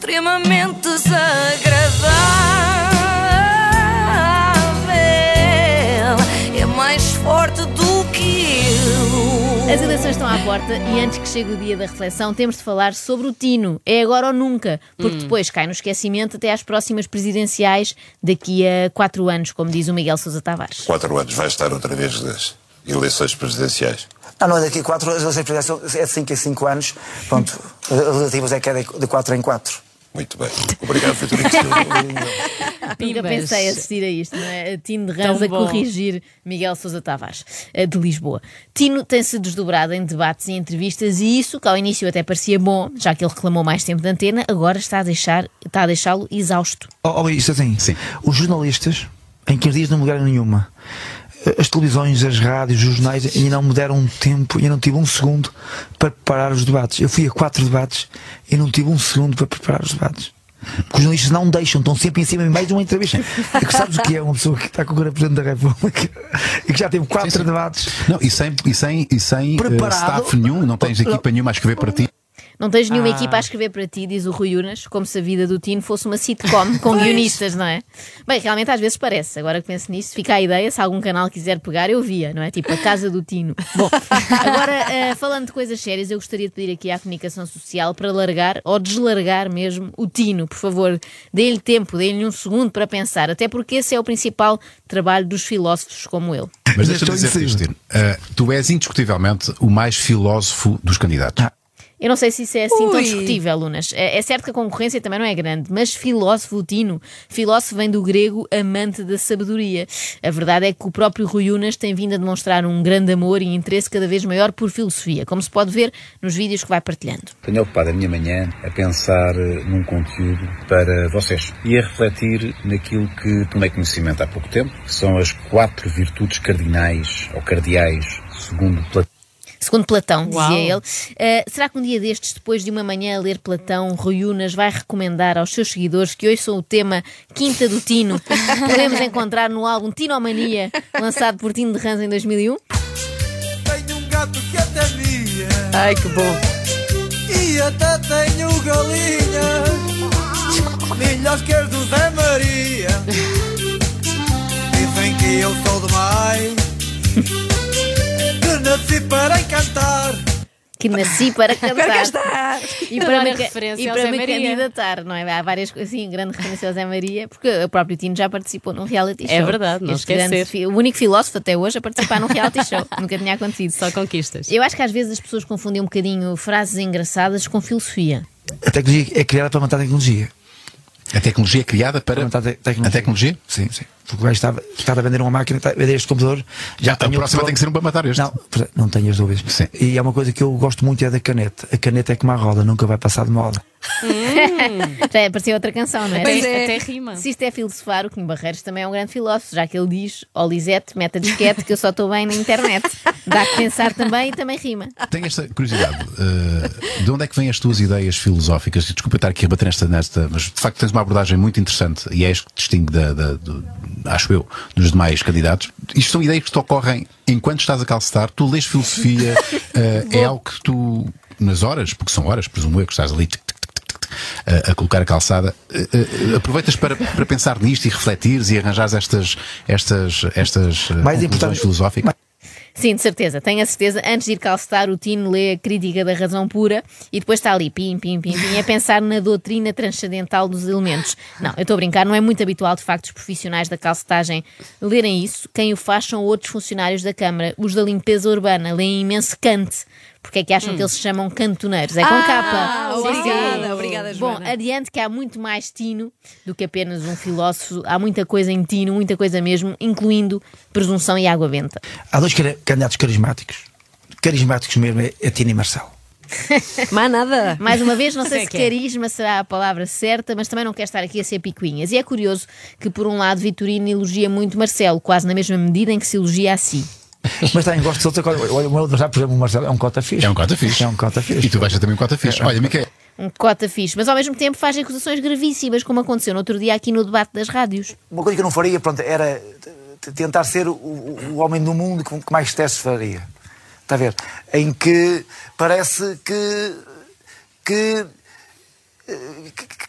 extremamente desagradável. É mais forte do que eu. As eleições estão à porta e antes que chegue o dia da reflexão, temos de falar sobre o Tino. É agora ou nunca, porque depois cai no esquecimento até às próximas presidenciais daqui a quatro anos, como diz o Miguel Sousa Tavares. Quatro anos vai estar outra vez das eleições presidenciais. Não, não é daqui a 4 anos, é de 5 em 5 anos. Pronto, relativos é que é de 4 em 4. Muito bem. Obrigado, Vitorino. Nunca Pimbas. pensei assistir a isto, não é? Tino de Rãs a corrigir Miguel Sousa Tavares, eh, de Lisboa. Tino tem-se desdobrado em debates e entrevistas e isso, que ao início até parecia bom, já que ele reclamou mais tempo de antena, agora está a deixar- está a deixá-lo exausto. Oh, oh, isto assim, os jornalistas, em 15 dias não mudaram nenhuma. As televisões, as rádios, os jornais ainda não me deram um tempo, ainda não tive um segundo para preparar os debates. Eu fui a quatro debates e não tive um segundo para preparar os debates. Porque os jornalistas não deixam, estão sempre em cima de mais de uma entrevista. É que sabes o que é uma pessoa que está com o Presidente da República e que já teve quatro Sim, sim. debates. Não, e sem, e sem, e sem eh, Preparado. staff nenhum, não tens equipa nenhuma a escrever para ti. Não tens nenhuma Ah. equipa a escrever para ti, diz o Rui Unas, como se a vida do Tino fosse uma sitcom com guionistas, não é? Bem, realmente às vezes parece. Agora que penso nisso, fica a ideia, se algum canal quiser pegar, eu via, não é? Tipo a casa do Tino. Bom, agora, eh, falando de coisas sérias, eu gostaria de pedir aqui à comunicação social para largar ou deslargar mesmo o Tino, por favor. Deem-lhe tempo, deem-lhe um segundo para pensar, até porque esse é o principal trabalho dos filósofos como ele. Mas Estou deixa-me cima. Tino. Eh, tu és indiscutivelmente o mais filósofo dos candidatos. Ah. Eu não sei se isso é assim tão Ui. discutível, Lunas. É, é certo que a concorrência também não é grande, mas filósofo o Tino. Filósofo vem do grego amante da sabedoria. A verdade é que o próprio Rui Unas tem vindo a demonstrar um grande amor e interesse cada vez maior por filosofia, como se pode ver nos vídeos que vai partilhando. Tenho ocupado a minha manhã a pensar eh, num conteúdo para vocês e a refletir naquilo que tomei conhecimento há pouco tempo, que são as quatro virtudes cardinais ou cardeais, segundo Platão. Segundo Platão, dizia Uau. ele. eh, será que um dia destes, depois de uma manhã a ler Platão, Rui Unas vai recomendar aos seus seguidores que ouçam o tema Quinta do Tino, que podemos encontrar no álbum Tinomania, lançado por Tino de Rãs em 2001? Tenho um gato que até mia Ai, que bom. E até tenho galinhas Milhas que as do Zé Maria Dizem que eu sou demais nasci para encantar Que nasci para cantar. E para me, e para Zé me Maria. candidatar, não é? Há várias coisas, assim, grande referência ao Zé Maria, porque o próprio Tino já participou num reality show. É verdade, não Este esquecer. o único filósofo até hoje a participar num reality show. Nunca tinha acontecido. Só conquistas. Eu acho que às vezes as pessoas confundem um bocadinho frases engraçadas com filosofia. A tecnologia é criada para matar a tecnologia. A tecnologia criada para. A tecnologia. A tecnologia? Sim, sim. Porque o gajo está, está a vender uma máquina, está a vender este computador. Já A tenho próxima tem que ser um para matar este. Não, não tenho as dúvidas. Sim. E é uma coisa que eu gosto muito é da caneta. A caneta é como a roda, nunca vai passar de moda. Já apareceu outra canção, não é? Até, Se isto- até rima. Se isto é filosofar, o Kim Barreiros também é um grande filósofo, já que ele diz: Ó Lisete, mete a disquete que eu só estou bem na internet. Dá que pensar também e também rima. Tenho esta curiosidade. eh, de onde é que vêm as tuas ideias filosóficas? Desculpa estar aqui a bater nesta, nesta, mas de facto tens uma abordagem muito interessante e é isto que te distingue, da, da- do- acho eu, dos demais candidatos. Isto são ideias que te ocorrem enquanto estás a calcetar, tu lês filosofia, eh, é algo que tu, nas horas, porque são horas, presumo eu, que estás ali tic, tic, tic, tic, tic, a, a colocar a calçada, eh, eh, aproveitas para, para pensar nisto e refletires e arranjares estas, estas, estas eh, Mais conclusões filosóficas. Sim, de certeza, tenho a certeza. Antes de ir calcetar, o Tino lê a crítica da razão pura e depois está ali, pim, pim, pim, pim, a pensar na doutrina transcendental dos elementos. Não, eu estou a brincar, não é muito habitual, de facto, os profissionais da calcetagem lerem isso. Quem o faz são outros funcionários da Câmara, os da limpeza urbana, leem imenso Kant. Porque é que acham que eles se chamam cantoneiros? É com Ah, capa. obrigada, obrigada, Bom, Joana. adiante que há muito mais Tino do que apenas um filósofo. Há muita coisa em Tino, muita coisa mesmo, incluindo presunção e água benta. Há dois candidatos carismáticos. Carismáticos mesmo é, é Tina e Marcelo. Mas nada. Mais uma vez, não sei Sei se é. carisma será a palavra certa, mas também não quero estar aqui a ser picuinhas. E é curioso que, por um lado, Vitorino elogia muito Marcelo, quase na mesma medida em que se elogia a si. Mas também gosto de outros. Olha, olha, o meu adversário, por exemplo, o Marcelo, é um cota fixe. É um cota fixe. É um cota fixe. E tu vais ter também um cota fixe. Olha, Miquel, Um cota fixe, mas ao mesmo tempo faz acusações gravíssimas, como aconteceu no outro dia aqui no debate das rádios. Uma coisa que eu não faria, pronto, era tentar ser o, o- homem do mundo que, que mais testes faria. Está a ver? Em que parece que- que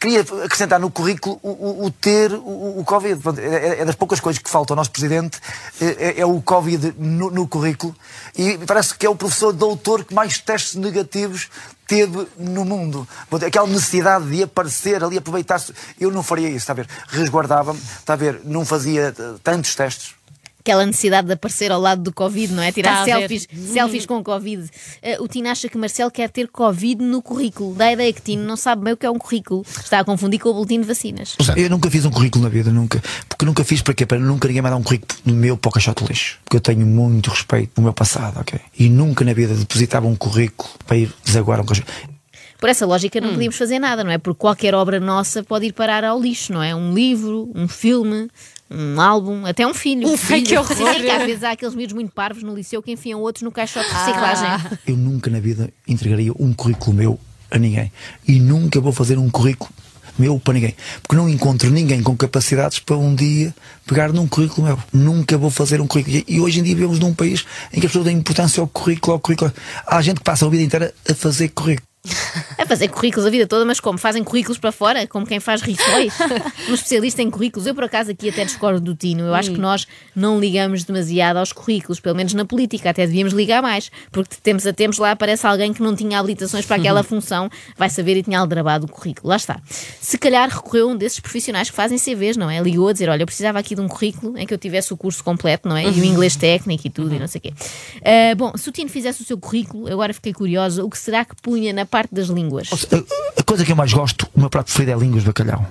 queria acrescentar no currículo o, o- o ter o, o Covid. Pronto, É, é das poucas coisas que falta ao nosso Presidente, é, é o Covid no, no currículo. E parece que é o professor doutor que mais testes negativos teve no mundo. Aquela necessidade de aparecer ali, aproveitar-se. Eu não faria isso, está a ver? Resguardava-me, está a ver? Não fazia eh, tantos testes. Aquela necessidade de aparecer ao lado do Covid, não é? Tirar ver. selfies, selfies com Covid. Eh, o Tino acha que Marcelo quer ter Covid no currículo. Dá a ideia que Tino não sabe bem o que é um currículo. Está a confundir com o boletim de vacinas. Eu nunca fiz um currículo na vida, nunca. Porque nunca fiz para quê? Para nunca ninguém me dar um currículo no meu para o caixote de lixo. Porque eu tenho muito respeito pelo meu passado, ok? E nunca na vida depositava um currículo para ir desaguar um caixote. Por essa lógica, Hum. não podíamos fazer nada, não é? Porque qualquer obra nossa pode ir parar ao lixo, não é? Um livro, um filme, um álbum, até um filho. Um filho, que horror. Sim, é que às vezes há aqueles miúdos muito parvos no liceu que enfiam outros no caixote de reciclagem. Ah. Eu nunca na vida entregaria um currículo meu a ninguém. E nunca vou fazer um currículo meu para ninguém. Porque não encontro ninguém com capacidades para um dia pegar num currículo meu. Nunca vou fazer um currículo. E hoje em dia vivemos num país em que as pessoas dão importância ao currículo, ao currículo. Há gente que passa a vida inteira a fazer currículo. A fazer currículos a vida toda, mas como? Fazem currículos para fora? Como quem faz rituais? um especialista em currículos. Eu, por acaso, aqui até discordo do Tino. Eu acho que nós não ligamos demasiado aos currículos, pelo menos na política. Até devíamos ligar mais, porque de tempos a tempos lá aparece alguém que não tinha habilitações para aquela função, vai saber e tinha aldrabado o currículo. Lá está. Se calhar recorreu um desses profissionais que fazem CVs, não é? Ligou a dizer: Olha, eu precisava aqui de um currículo em que eu tivesse o curso completo, não é? E o inglês técnico e tudo, e não sei o quê. Ah, bom, se o Tino fizesse o seu currículo, agora fiquei curiosa, o que será que punha na parte das línguas? A, coisa que eu mais gosto, o meu prato preferido é línguas de bacalhau.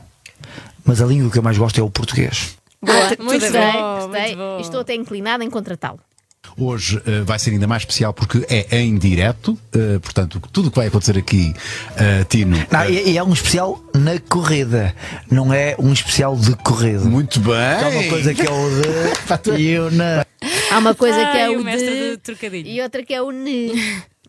Mas a língua que eu mais gosto é o português. Boa, Muito gostei, bom, gostei. muito bom. E Estou até inclinada em contratá-lo. Hoje eh, vai ser ainda mais especial porque é em direto, eh, portanto, tudo o que vai acontecer aqui, eh, Tino. Não, e é um especial na corrida, não é um especial de corrida. muito bem. Há uma coisa que é o de. e o na. Há uma coisa que é Ai, o, o mestre de trocadilho. e outra que é o ne.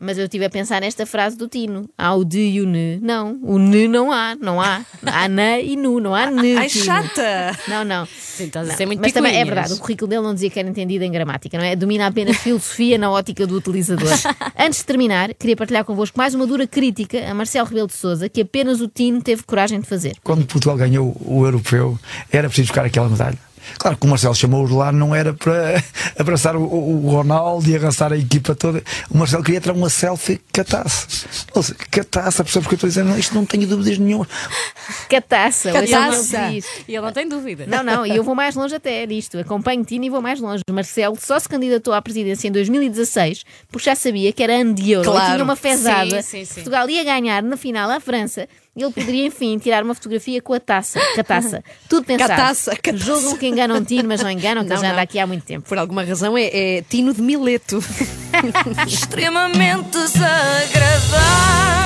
Mas eu estive a pensar nesta frase do Tino. Há o de e o ne. Não, o ne não há, não há. Há na e nu, não há ne. Ai, Tino. chata! Não, não. A Não, ser muito Mas também é verdade, o currículo dele não dizia que era entendido em gramática, não é? Domina apenas filosofia na ótica do utilizador. Antes de terminar, queria partilhar convosco mais uma dura crítica a Marcelo Rebelo de Souza, que apenas o Tino teve coragem de fazer. Quando Portugal ganhou o europeu, era preciso buscar aquela medalha. Claro que o Marcelo chamou-os lá não era para abraçar o, o Ronaldo e abraçar a equipa toda. O Marcelo queria tirar uma selfie catasse. Ou seja, catasse, percebes o que eu estou dizendo? Não, Isto não tenho dúvidas nenhuma. Cataça, o ele Cataça! E ele não tem dúvida. Não, não, e eu vou mais longe até nisto. Acompanho Tino e vou mais longe. Marcelo só se candidatou à presidência em 2016 porque já sabia que era ano de euro Claro. e tinha uma fezada. Sim, sim, sim. Portugal ia ganhar na final à França ele poderia, enfim, tirar uma fotografia com a taça. Com a taça. Tudo pensado. Cataça, cataça. Julgam que enganam Tino, mas não enganam, que Não, ele já anda não. aqui há muito tempo. Por alguma razão é, é Tino de Mileto. extremamente desagradável.